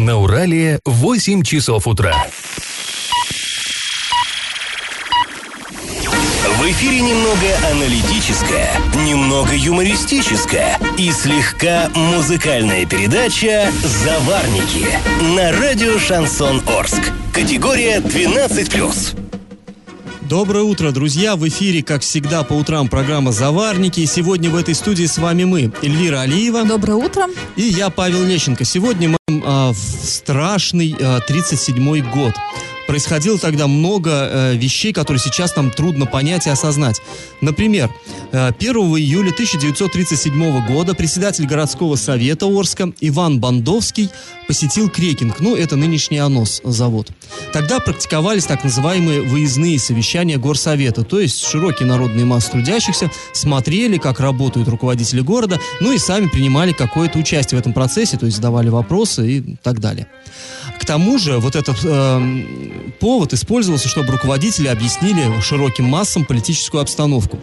На Урале 8 часов утра. В эфире немного аналитическая, немного юмористическая и слегка музыкальная передача «Заварники» на радио «Шансон Орск». Категория 12+. Доброе утро, друзья! В эфире, как всегда, по утрам программа «Заварники». И сегодня в этой студии с вами мы, Эльвира Алиева. Доброе утро. И я, Павел Лещенко. Сегодня мы в страшный а, 37-й год. Происходило тогда много э, вещей, которые сейчас нам трудно понять и осознать. Например, э, 1 июля 1937 года председатель городского совета Орска Иван Бандовский посетил Крекинг, ну, это нынешний АНОС завод. Тогда практиковались так называемые выездные совещания горсовета, то есть широкие народные массы трудящихся смотрели, как работают руководители города, ну и сами принимали какое-то участие в этом процессе, то есть задавали вопросы и так далее. К тому же вот этот э, повод использовался, чтобы руководители объяснили широким массам политическую обстановку.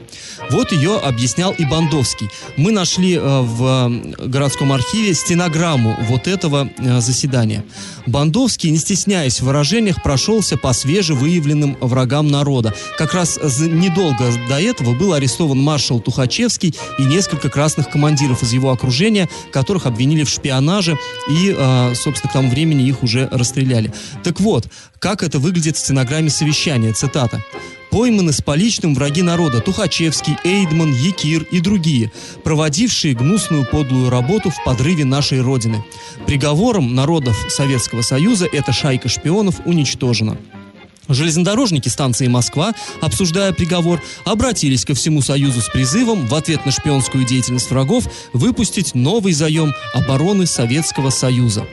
Вот ее объяснял и Бандовский. Мы нашли э, в городском архиве стенограмму вот этого э, заседания. Бандовский, не стесняясь в выражениях, прошелся по свежевыявленным врагам народа. Как раз недолго до этого был арестован маршал Тухачевский и несколько красных командиров из его окружения, которых обвинили в шпионаже и, э, собственно, к тому времени их уже расстреляли. Так вот, как это выглядит в стенограмме совещания, цитата. Пойманы с поличным враги народа Тухачевский, Эйдман, Якир и другие, проводившие гнусную подлую работу в подрыве нашей Родины. Приговором народов Советского Союза эта шайка шпионов уничтожена. Железнодорожники станции Москва, обсуждая приговор, обратились ко всему Союзу с призывом в ответ на шпионскую деятельность врагов выпустить новый заем обороны Советского Союза.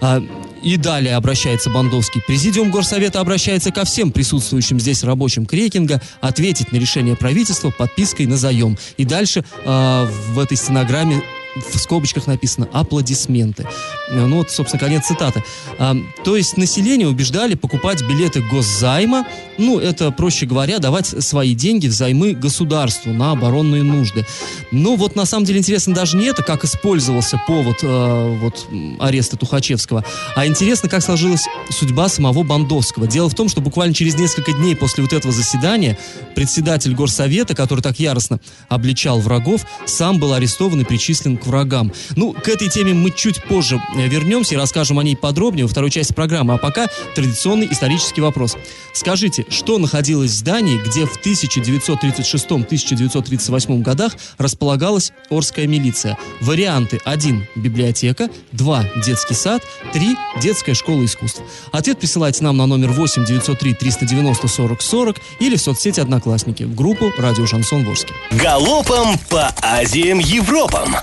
А, и далее обращается Бандовский. Президиум Горсовета обращается ко всем присутствующим здесь рабочим Крекинга ответить на решение правительства подпиской на заем. И дальше э, в этой стенограмме в скобочках написано «аплодисменты». Ну вот, собственно, конец цитаты. А, то есть население убеждали покупать билеты госзайма, ну, это, проще говоря, давать свои деньги взаймы государству на оборонные нужды. Но вот на самом деле интересно даже не это, как использовался повод э, вот, ареста Тухачевского, а интересно, как сложилась судьба самого Бандовского. Дело в том, что буквально через несколько дней после вот этого заседания председатель горсовета, который так яростно обличал врагов, сам был арестован и причислен к врагам. Ну, к этой теме мы чуть позже вернемся и расскажем о ней подробнее во второй части программы. А пока традиционный исторический вопрос. Скажите, что находилось в здании, где в 1936-1938 годах располагалась Орская милиция? Варианты 1. Библиотека, 2. Детский сад, 3. Детская школа искусств. Ответ присылайте нам на номер 8 903 390 40 40 или в соцсети Одноклассники в группу Радио Шансон Ворске. Галопом по Азиям Европам!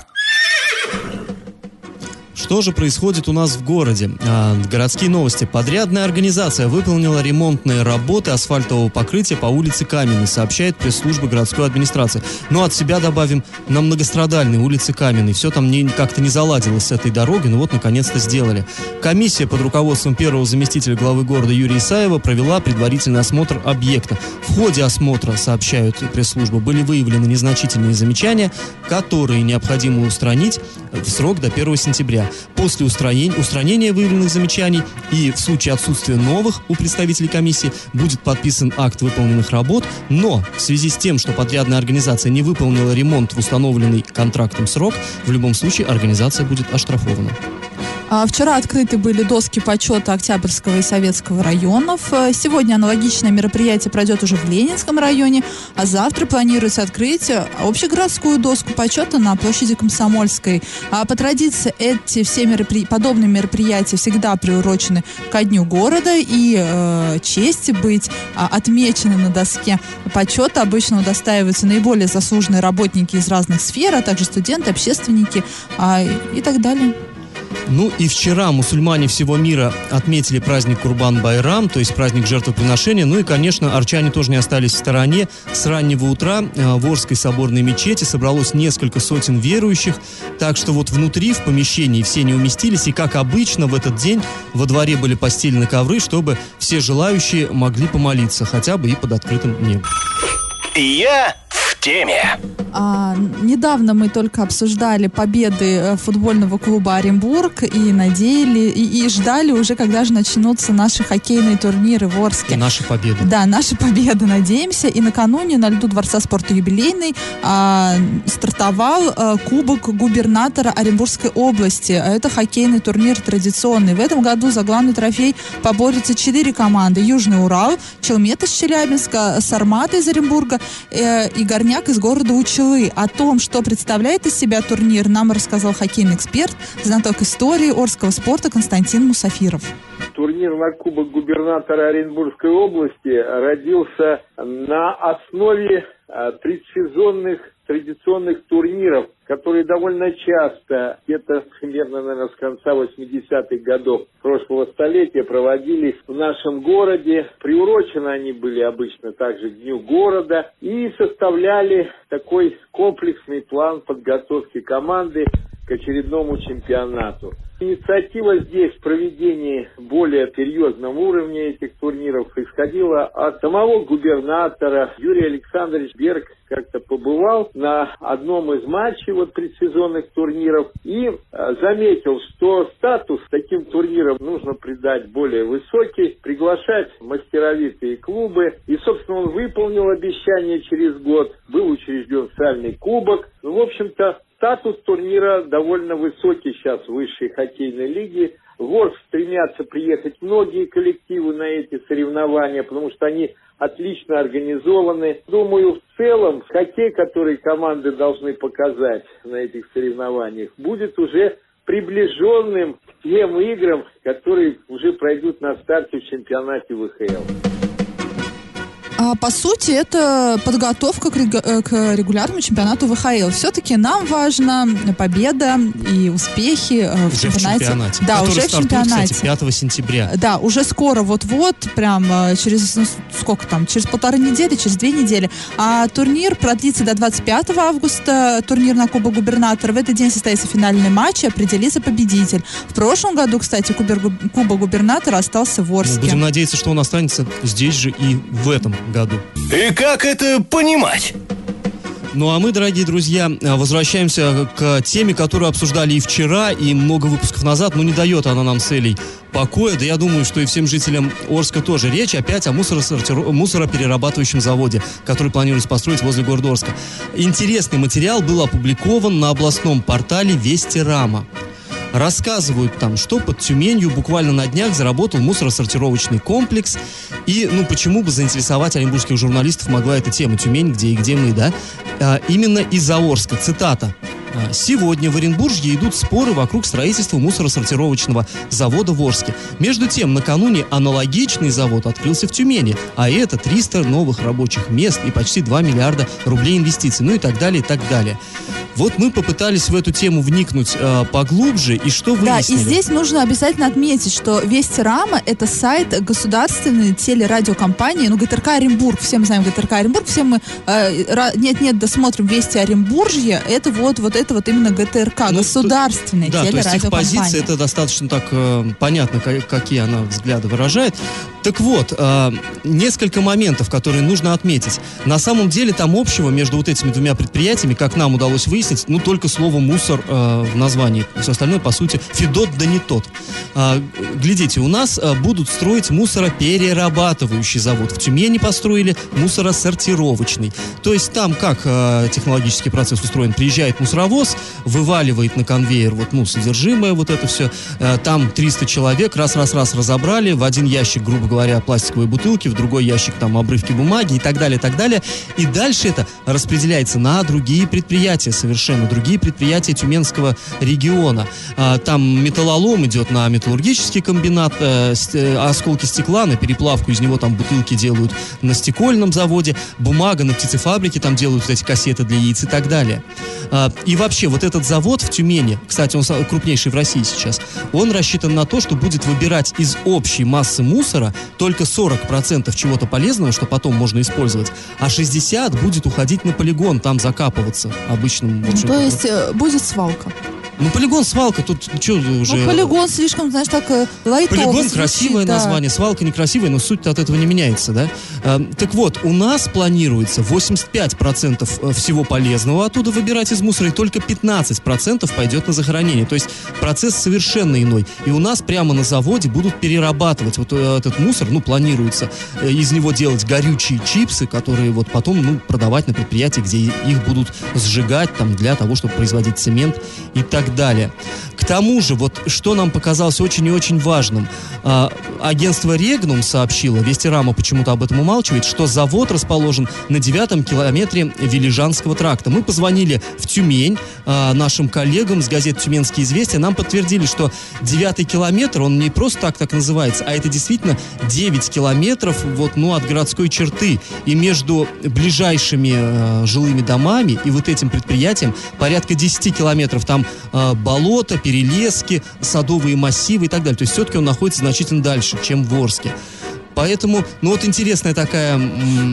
Что же происходит у нас в городе? А, городские новости. Подрядная организация выполнила ремонтные работы асфальтового покрытия по улице Каменной, сообщает пресс-служба городской администрации. Ну, от себя добавим на многострадальной улице Каменной. Все там не, как-то не заладилось с этой дорогой, но вот наконец-то сделали. Комиссия под руководством первого заместителя главы города Юрия Исаева провела предварительный осмотр объекта. В ходе осмотра, сообщают пресс-служба, были выявлены незначительные замечания, которые необходимо устранить в срок до 1 сентября. После устранения, устранения выявленных замечаний и в случае отсутствия новых у представителей комиссии будет подписан акт выполненных работ, но в связи с тем, что подрядная организация не выполнила ремонт в установленный контрактом срок, в любом случае организация будет оштрафована. А, Вчера открыты были доски почета Октябрьского и Советского районов. Э, Сегодня аналогичное мероприятие пройдет уже в Ленинском районе, а завтра планируется открыть э, общегородскую доску почета на площади Комсомольской. А по традиции эти все меропри- подобные мероприятия всегда приурочены ко дню города и э, чести быть а, отмечены на доске почета обычно удостаиваются наиболее заслуженные работники из разных сфер, а также студенты, общественники а, и так далее. Ну и вчера мусульмане всего мира отметили праздник Курбан-Байрам, то есть праздник жертвоприношения. Ну и, конечно, арчане тоже не остались в стороне. С раннего утра э, в Орской соборной мечети собралось несколько сотен верующих. Так что вот внутри, в помещении, все не уместились. И, как обычно, в этот день во дворе были постелены ковры, чтобы все желающие могли помолиться, хотя бы и под открытым небом. Я теме. А, недавно мы только обсуждали победы э, футбольного клуба Оренбург и надеяли, и, и ждали уже, когда же начнутся наши хоккейные турниры в Орске. И наши победы. Да, наши победы, надеемся. И накануне на льду Дворца спорта юбилейный а, стартовал а, Кубок губернатора Оренбургской области. А Это хоккейный турнир традиционный. В этом году за главный трофей поборются четыре команды. Южный Урал, Челмет из Челябинска, Сармата из Оренбурга э, и Горняк из города Учелы. О том, что представляет из себя турнир, нам рассказал хоккейный эксперт, знаток истории Орского спорта Константин Мусафиров. Турнир на Кубок губернатора Оренбургской области родился на основе а, предсезонных традиционных турниров, которые довольно часто, где-то примерно, наверное, с конца 80-х годов прошлого столетия проводились в нашем городе. Приурочены они были обычно также Дню города и составляли такой комплексный план подготовки команды к очередному чемпионату. Инициатива здесь в проведении более серьезного уровня этих турниров исходила от самого губернатора Юрия Александрович Берг как-то побывал на одном из матчей вот предсезонных турниров и э, заметил, что статус таким турнирам нужно придать более высокий, приглашать мастеровитые клубы. И, собственно, он выполнил обещание через год. Был учрежден сальный кубок. Ну, в общем-то, Статус турнира довольно высокий сейчас в высшей хоккейной лиге. В Орск стремятся приехать многие коллективы на эти соревнования, потому что они отлично организованы. Думаю, в целом хоккей, который команды должны показать на этих соревнованиях, будет уже приближенным к тем играм, которые уже пройдут на старте в чемпионате ВХЛ. А, по сути, это подготовка к, э, регулярному чемпионату ВХЛ. Все-таки нам важна победа и успехи э, в уже чемпионате. В чемпионате. Да, уже в чемпионате. Кстати, 5 сентября. Да, уже скоро, вот-вот, прям э, через, ну, сколько там, через полторы недели, через две недели. А турнир продлится до 25 августа, турнир на Кубок Губернатора. В этот день состоится финальный матч и определится победитель. В прошлом году, кстати, Кубер, Кубок Губернатора остался в Орске. Мы будем надеяться, что он останется здесь же и в этом году. И как это понимать? Ну а мы, дорогие друзья, возвращаемся к теме, которую обсуждали и вчера, и много выпусков назад, но не дает она нам целей покоя. Да я думаю, что и всем жителям Орска тоже. Речь опять о мусороперерабатывающем заводе, который планируется построить возле города Орска. Интересный материал был опубликован на областном портале Вести Рама рассказывают там, что под Тюменью буквально на днях заработал мусоросортировочный комплекс. И, ну, почему бы заинтересовать оренбургских журналистов могла эта тема Тюмень, где и где мы, да? А, именно из-за Орска. Цитата. А, Сегодня в Оренбурге идут споры вокруг строительства мусоросортировочного завода в Орске. Между тем, накануне аналогичный завод открылся в Тюмени, а это 300 новых рабочих мест и почти 2 миллиарда рублей инвестиций, ну и так далее, и так далее. Вот мы попытались в эту тему вникнуть э, поглубже, и что выяснили? Да, и здесь нужно обязательно отметить, что Вести Рама — это сайт государственной телерадиокомпании, ну, ГТРК Оренбург, все мы знаем ГТРК Оренбург, все мы э, нет-нет, досмотрим Вести Оренбуржье, это вот, вот это вот именно ГТРК, ну, государственная да, телерадиокомпания. то есть их позиция, это достаточно так э, понятно, как, какие она взгляды выражает. Так вот, э, несколько моментов, которые нужно отметить. На самом деле там общего между вот этими двумя предприятиями, как нам удалось выяснить, выяснить, ну, только слово «мусор» э, в названии. Все остальное, по сути, Федот да не тот. Э, глядите, у нас э, будут строить мусороперерабатывающий завод. В Тюмени построили мусоросортировочный. То есть там как э, технологический процесс устроен? Приезжает мусоровоз, вываливает на конвейер вот, ну, содержимое, вот это все. Э, там 300 человек, раз-раз-раз разобрали, в один ящик, грубо говоря, пластиковые бутылки, в другой ящик там обрывки бумаги и так далее, и так далее. И дальше это распределяется на другие предприятия совершенно другие предприятия Тюменского региона. А, там металлолом идет на металлургический комбинат, э, э, осколки стекла на переплавку, из него там бутылки делают на стекольном заводе, бумага на птицефабрике, там делают вот эти кассеты для яиц и так далее. А, и вообще, вот этот завод в Тюмени, кстати, он крупнейший в России сейчас, он рассчитан на то, что будет выбирать из общей массы мусора только 40% чего-то полезного, что потом можно использовать, а 60% будет уходить на полигон, там закапываться обычным то есть э, будет свалка. Ну, полигон, свалка, тут что уже... Ну, полигон слишком, знаешь, так э, лайтово Полигон звучит, красивое да. название, свалка некрасивая, но суть от этого не меняется, да? Э, так вот, у нас планируется 85% э, всего полезного оттуда выбирать из мусора, и только 15% пойдет на захоронение. То есть процесс совершенно иной. И у нас прямо на заводе будут перерабатывать вот э, этот мусор, ну, планируется из него делать горючие чипсы, которые вот потом, ну, продавать на предприятии, где их будут сжигать там для того, чтобы производить цемент и так далее. К тому же, вот что нам показалось очень и очень важным, а, агентство Регнум сообщило, Вестирама почему-то об этом умалчивает, что завод расположен на девятом километре Велижанского тракта. Мы позвонили в Тюмень а, нашим коллегам с газет «Тюменские известия», нам подтвердили, что девятый километр, он не просто так так называется, а это действительно 9 километров вот, ну, от городской черты. И между ближайшими э, жилыми домами и вот этим предприятием порядка 10 километров. Там э, болото, перелески, садовые массивы и так далее. То есть все-таки он находится значительно дальше, чем в Орске. Поэтому, ну вот интересная такая...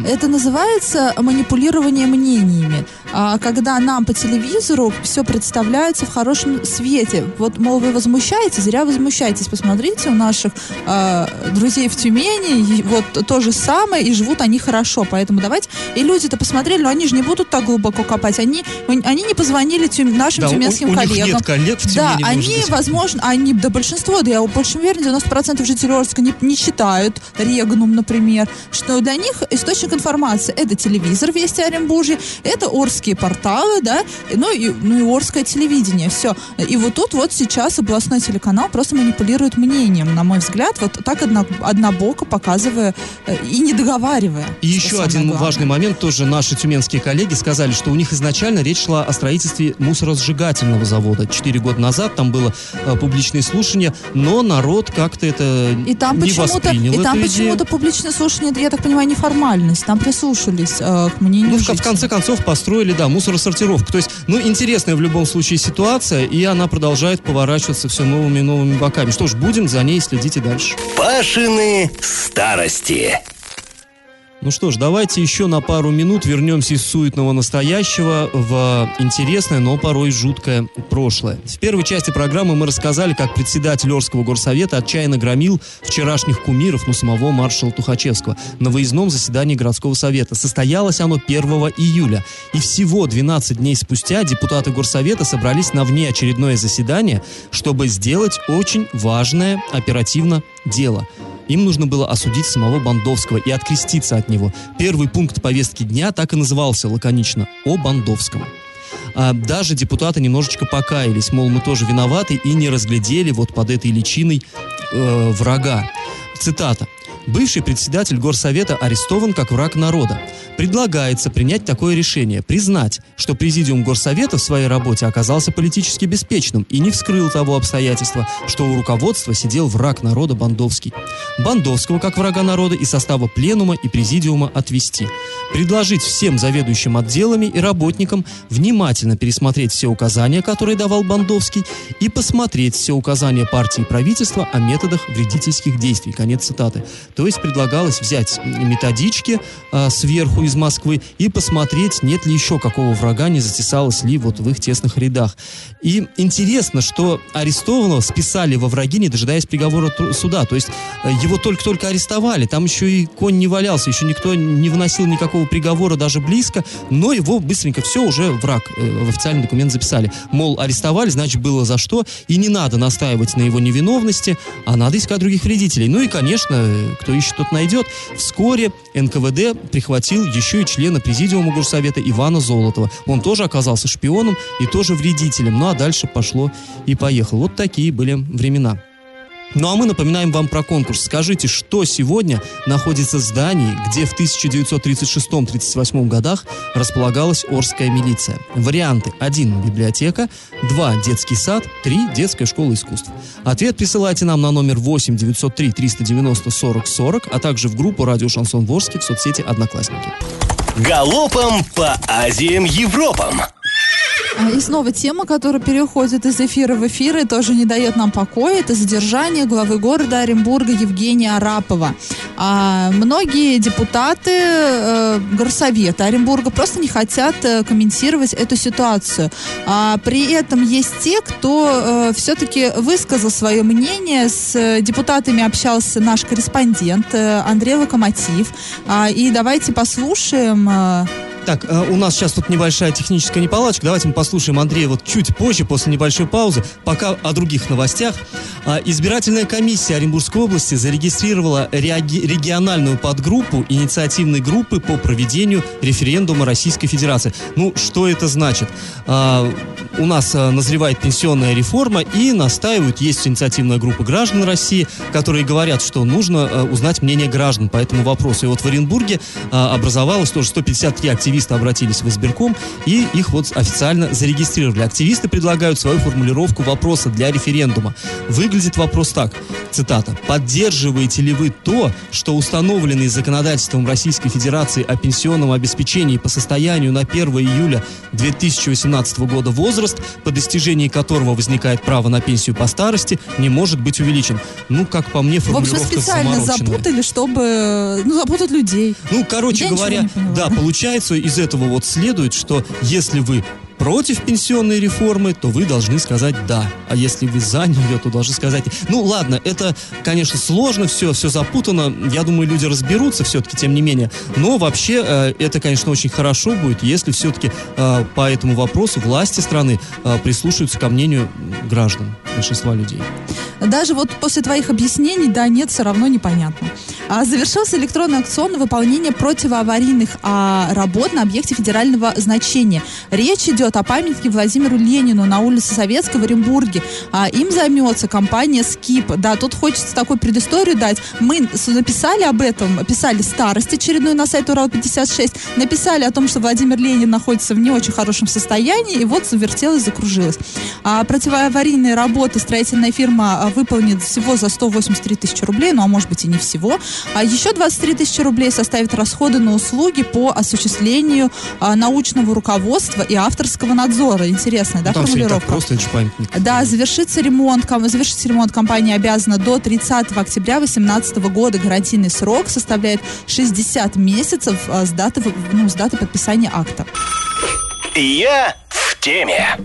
Это называется манипулирование мнениями. А, когда нам по телевизору все представляется в хорошем свете. Вот, мол, вы возмущаетесь, зря возмущаетесь. Посмотрите, у наших а, друзей в Тюмени вот то же самое, и живут они хорошо. Поэтому давайте... И люди-то посмотрели, но они же не будут так глубоко копать. Они, они не позвонили тюм- нашим да, у- тюменским у, них коллегам. нет коллег в Да, Тюмени, может они, быть. возможно, они, да большинство, да я больше уверена, 90% жителей Орска не, не читают Регнум, например, что для них источник информации это телевизор Вести Оренбуржье, это Орские порталы, да, ну и, ну и Орское телевидение, все. И вот тут вот сейчас областной телеканал просто манипулирует мнением, на мой взгляд, вот так одно, однобоко показывая э, и не договаривая. И еще один главное. важный момент, тоже наши тюменские коллеги сказали, что у них изначально речь шла о строительстве мусоросжигательного завода. Четыре года назад там было э, публичное слушание, но народ как-то это И там не воспринял. и там идею. Почему-то публичное слушание, я так понимаю, не формальность. Там прислушались э, к мнению Ну, в, в жителей. конце концов, построили, да, мусоросортировку. То есть, ну, интересная в любом случае ситуация, и она продолжает поворачиваться все новыми и новыми боками. Что ж, будем за ней следить и дальше. Пашины старости. Ну что ж, давайте еще на пару минут вернемся из суетного настоящего в интересное, но порой жуткое прошлое. В первой части программы мы рассказали, как председатель Орского горсовета отчаянно громил вчерашних кумиров, ну, самого маршала Тухачевского, на выездном заседании городского совета. Состоялось оно 1 июля. И всего 12 дней спустя депутаты горсовета собрались на внеочередное заседание, чтобы сделать очень важное оперативно дело – им нужно было осудить самого Бандовского и откреститься от него. Первый пункт повестки дня так и назывался лаконично «О Бандовском». А даже депутаты немножечко покаялись, мол, мы тоже виноваты и не разглядели вот под этой личиной э, врага. Цитата. Бывший председатель горсовета арестован как враг народа. Предлагается принять такое решение, признать, что президиум горсовета в своей работе оказался политически беспечным и не вскрыл того обстоятельства, что у руководства сидел враг народа Бандовский. Бандовского как врага народа из состава пленума и президиума отвести. Предложить всем заведующим отделами и работникам внимательно пересмотреть все указания, которые давал Бандовский, и посмотреть все указания партии и правительства о методах вредительских действий. Конец цитаты. То есть предлагалось взять методички а, сверху из Москвы и посмотреть, нет ли еще какого врага, не затесалось ли вот в их тесных рядах. И интересно, что арестованного списали во враги, не дожидаясь приговора суда. То есть э, его только-только арестовали, там еще и конь не валялся, еще никто не выносил никакого приговора даже близко, но его быстренько все уже враг э, в официальный документ записали. Мол, арестовали, значит, было за что, и не надо настаивать на его невиновности, а надо искать других вредителей. Ну и, конечно, э, кто ищет, тот найдет. Вскоре НКВД прихватил еще и члена президиума горсовета Ивана Золотова. Он тоже оказался шпионом и тоже вредителем. Ну а дальше пошло и поехало. Вот такие были времена. Ну а мы напоминаем вам про конкурс. Скажите, что сегодня находится в здании, где в 1936-38 годах располагалась Орская милиция? Варианты. 1. Библиотека. 2. Детский сад. 3. Детская школа искусств. Ответ присылайте нам на номер 8 903 390 40 40, а также в группу «Радио Шансон Ворске» в соцсети «Одноклассники». Галопом по Азиям Европам. А, И снова тема, которая переходит из эфира в эфир и тоже не дает нам покоя, это задержание главы города Оренбурга Евгения Арапова. А многие депутаты э, горсовета Оренбурга просто не хотят э, комментировать эту ситуацию. А при этом есть те, кто э, все-таки высказал свое мнение. С э, депутатами общался наш корреспондент э, Андрей Локомотив. А, и давайте послушаем... Э, Так, э, у нас сейчас тут небольшая техническая неполадочка. Давайте мы послушаем Андрея вот чуть позже, после небольшой паузы. Пока о других новостях. А, Избирательная комиссия Оренбургской области зарегистрировала реаги- региональную подгруппу инициативной группы по проведению референдума Российской Федерации. Ну, что это значит? А, У нас а, назревает пенсионная реформа и настаивают, есть инициативная группа граждан России, которые говорят, что нужно а, узнать мнение граждан по этому вопросу. И вот в Оренбурге образовалось тоже 153 активиста обратились в избирком и их вот официально зарегистрировали. Активисты предлагают свою формулировку вопроса для референдума. Выглядит вопрос так, цитата, «Поддерживаете ли вы то, что установленный законодательством Российской Федерации о пенсионном обеспечении по состоянию на 1 июля 2018 года возраст, по достижении которого возникает право на пенсию по старости, не может быть увеличен?» Ну, как по мне, в общем, формулировка специально запутали, чтобы... Ну, запутать людей. Ну, короче Я говоря, да, получается, из этого вот следует, что если вы против пенсионной реформы, то вы должны сказать «да». А если вы за нее, то должны сказать. Ну, ладно, это, конечно, сложно все, все запутано. Я думаю, люди разберутся все-таки, тем не менее. Но вообще, э, это, конечно, очень хорошо будет, если все-таки э, по этому вопросу власти страны э, прислушаются ко мнению граждан, большинства людей. Даже вот после твоих объяснений, да, нет, все равно непонятно. А, завершился электронный аукцион на выполнение противоаварийных а, работ на объекте федерального значения. Речь идет о памятнике Владимиру Ленину на улице Советской в Оренбурге. А, им займется компания «Скип». Да, тут хочется такую предысторию дать. Мы написали об этом, писали старость очередную на сайт Урал-56, написали о том, что Владимир Ленин находится в не очень хорошем состоянии, и вот завертелось, закружилось. А противоаварийные работы строительная фирма а, выполнит всего за 183 тысячи рублей, ну а может быть и не всего. А еще 23 тысячи рублей составят расходы на услуги по осуществлению а, научного руководства и авторского надзора. Интересная, да, Ну, там формулировка? просто, это же памятник. Да, завершится ремонт, ком- завершить ремонт компания обязана до 30 октября 2018 года. Гарантийный срок составляет 60 месяцев а, с даты, ну, с даты подписания акта. Я в теме.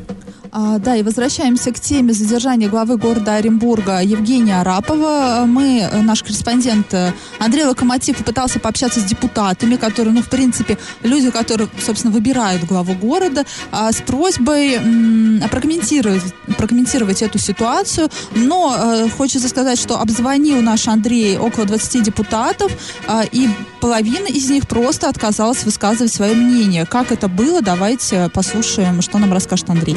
А, да, и возвращаемся к теме задержания главы города Оренбурга Евгения Арапова. Мы, э, наш корреспондент э, Андрей Локомотив попытался пообщаться с депутатами, которые, ну, в принципе, люди, которые, собственно, выбирают главу города, а, с просьбой м, прокомментировать, прокомментировать эту ситуацию. Но э, хочется сказать, что обзвонил наш Андрей около 20 депутатов, а, и половина из них просто отказалась высказывать свое мнение. Как это было, давайте послушаем, что нам расскажет Андрей.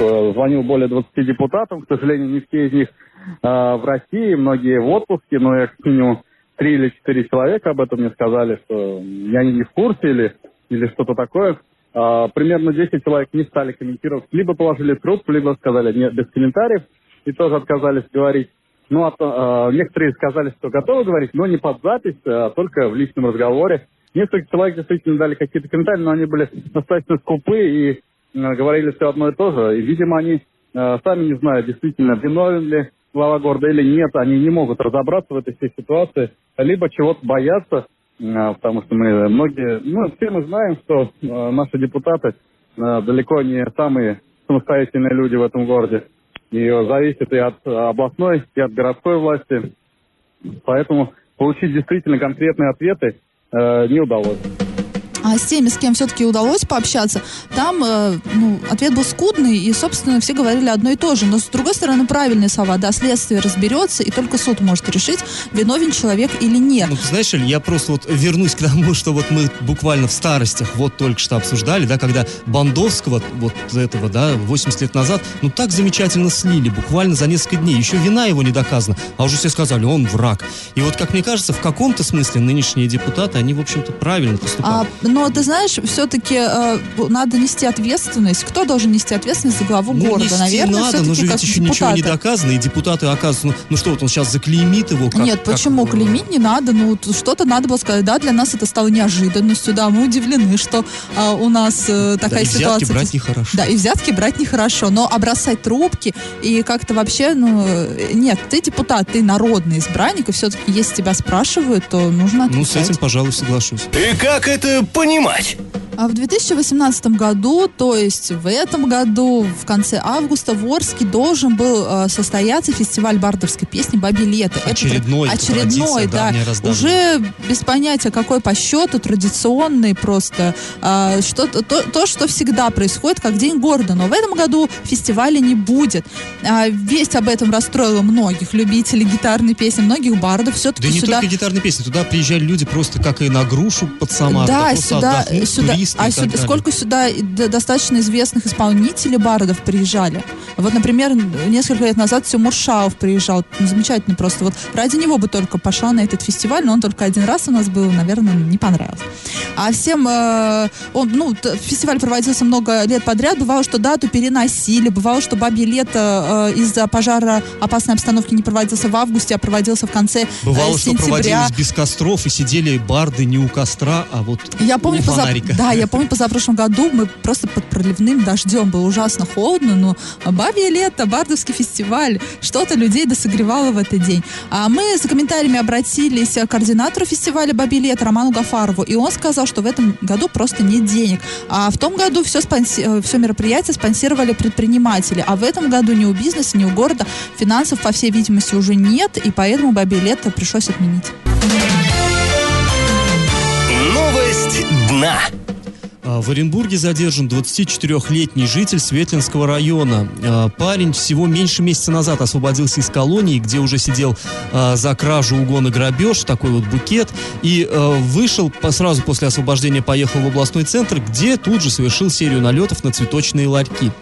Э, Звонил более 20 депутатам, к сожалению, не все из них э, в России, многие в отпуске, но я как минимум три или четыре человека об этом мне сказали, что я не в курсе или, или что-то такое. А, примерно 10 человек не стали комментировать, либо положили трубку, либо сказали нет, без комментариев, и тоже отказались говорить. Ну, а э, некоторые сказали, что готовы говорить, но не под запись, а только в личном разговоре. Несколько человек действительно дали какие-то комментарии, но они были достаточно скупы и говорили все одно и то же. И, видимо, они э, сами не знают, действительно, виновен ли глава города или нет. Они не могут разобраться в этой всей ситуации, либо чего-то боятся, э, потому что мы многие, ну, все мы знаем, что э, наши депутаты э, далеко не самые самостоятельные люди в этом городе. И зависит и от э, областной, и от городской власти. Поэтому получить действительно конкретные ответы э, не удалось. А с теми, с кем все-таки удалось пообщаться, там э, ну, ответ был скудный, и, собственно, все говорили одно и то же. Но, с другой стороны, правильные слова. Да, следствие разберется, и только суд может решить, виновен человек или нет. Ну, ты знаешь, Эль, я просто вот вернусь к тому, что вот мы буквально в старостях вот только что обсуждали, да, когда Бандовского, вот этого, да, 80 лет назад, ну так замечательно слили, буквально за несколько дней. Еще вина его не доказана, а уже все сказали, он враг. И вот, как мне кажется, в каком-то смысле нынешние депутаты, они, в общем-то, правильно А, поступают. Но ты знаешь, все-таки э, надо нести ответственность. Кто должен нести ответственность за главу Ну, города? нести Наверное, надо, но же как ведь еще ничего не депутаты. доказано, и депутаты оказываются, ну, ну что вот он сейчас заклеймит его? Как, Нет, как, почему? э, Клеймить не надо. Ну, что-то надо было сказать. Да, для нас это стало неожиданностью. Да, мы удивлены, что а, у нас э, Да, такая и взятки ситуация. брать нехорошо. Да, и взятки брать нехорошо. Но обросать трубки и как-то вообще, ну, э, нет, ты депутат, ты народный избранник, и все-таки, если тебя спрашивают, то нужно Ну, с отвечать. этим, пожалуй, соглашусь. И как это понимать? А в 2018 году, то есть в этом году, в конце августа, в Орске должен был э, состояться фестиваль бардовской песни «Бабье лето». Очередной, это очередной, да. Уже без понятия, какой по счету, традиционный просто. А, что, то, то, что всегда происходит, как День города. Но в этом году фестиваля не будет. А, весть об этом расстроила многих любителей гитарной песни, многих бардов. Все-таки Да и не сюда... только гитарные песни, туда приезжали люди просто как и на грушу под Самару, Да, сюда, сюда, туристы и а сюда, сколько сюда достаточно известных исполнителей бардов приезжали. Вот, например, несколько лет назад Тимур Шаов приезжал, Ну, замечательный просто. Вот ради него бы только пошла на этот фестиваль, но он только один раз у нас был, наверное, не понравился. А всем, э, он, ну, фестиваль проводился много лет подряд, бывало, что дату переносили, бывало, что бабье лето э, из-за пожара опасной обстановки не проводился в августе, а проводился в конце э, Бывало, что сентября. проводилось без костров, и сидели барды не у костра, а вот Я помню, у поза- фонарика. да, я помню, позапрошлом году мы просто под проливным дождем, было ужасно холодно, но бабье лето, бардовский фестиваль, что-то людей досогревало в этот день. А мы за комментариями обратились к координатору фестиваля «Бабье лето» Роману Гафарову, и он сказал, что в этом году просто нет денег. А в том году все, спонси- э, все мероприятие спонсировали предприниматели, а в этом году ни у бизнеса, ни у города финансов, по всей видимости, уже нет, и поэтому «Бабье лето» пришлось отменить. Новость дна. А, В Оренбурге задержан 24-летний житель Светлинского района. А, Парень всего меньше месяца назад освободился из колонии, где уже сидел а, за кражу, угон и грабеж, такой вот букет, и вышел, сразу после освобождения поехал в областной центр, где тут же совершил серию налетов на цветочные ларьки.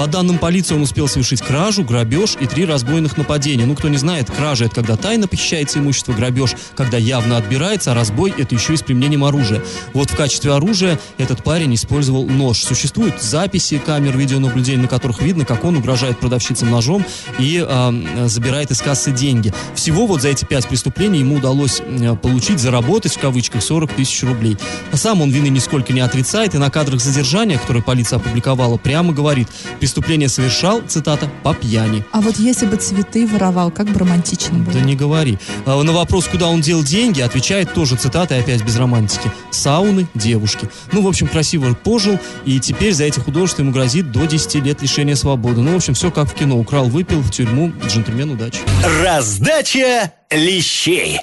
По данным полиции, он успел совершить кражу, грабеж и три разбойных нападения. Ну, кто не знает, кража – это когда тайно похищается имущество, грабеж – когда явно отбирается, а разбой – это еще и с применением оружия. Вот в качестве оружия этот парень использовал нож. Существуют записи камер видеонаблюдения, на которых видно, как он угрожает продавщицам ножом и э, забирает из кассы деньги. Всего вот за эти пять преступлений ему удалось э, получить, заработать, в кавычках, 40 тысяч рублей. А Сам он вины нисколько не отрицает, и на кадрах задержания, которые полиция опубликовала, прямо говорит, преступление совершал, цитата, по пьяни. А вот если бы цветы воровал, как бы романтично было. Да не говори. А На вопрос, куда он дел деньги, отвечает тоже цитата, и опять без романтики. Сауны, девушки. Ну, в общем, красиво пожил, и теперь за эти художества ему грозит до 10 лет лишения свободы. Ну, в общем, все как в кино. Украл, выпил, в тюрьму, джентльмен, удачи. Раздача лещей.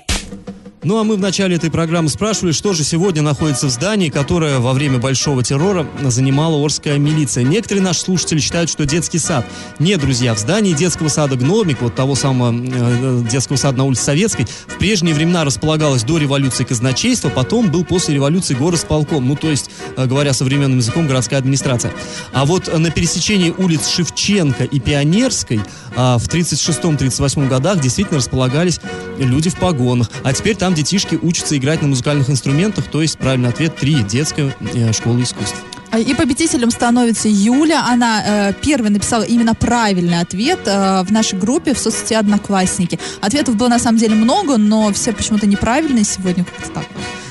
Ну а мы в начале этой программы спрашивали, что же сегодня находится в здании, которое во время большого террора занимала Орская милиция. Некоторые наши слушатели считают, что детский сад. Нет, друзья, в здании детского сада «Гномик», вот того самого э, детского сада на улице Советской, в прежние времена располагалось до революции казначейство, потом был после революции горосполком, ну то есть, э, говоря современным языком, городская администрация. А вот э, на пересечении улиц Шевченко и Пионерской а, в 36-38 годах действительно располагались люди в погонах. А теперь там детишки учатся играть на музыкальных инструментах, то есть правильный ответ 3. Детская э, школа искусств. А, И победителем становится Юля. Она э, первой написала именно правильный ответ э, в нашей группе в соцсети «Одноклассники». Ответов было на самом деле много, но все почему-то неправильные сегодня. Как-то так.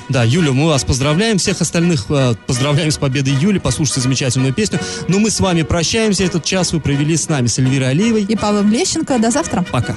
Да, Юля, мы вас поздравляем. Всех остальных э, поздравляем с победой Юли. Послушайте замечательную песню. Но мы с вами прощаемся. Этот час вы провели с нами, с Эльвирой Алиевой. И Павлом Лещенко. До завтра. Пока.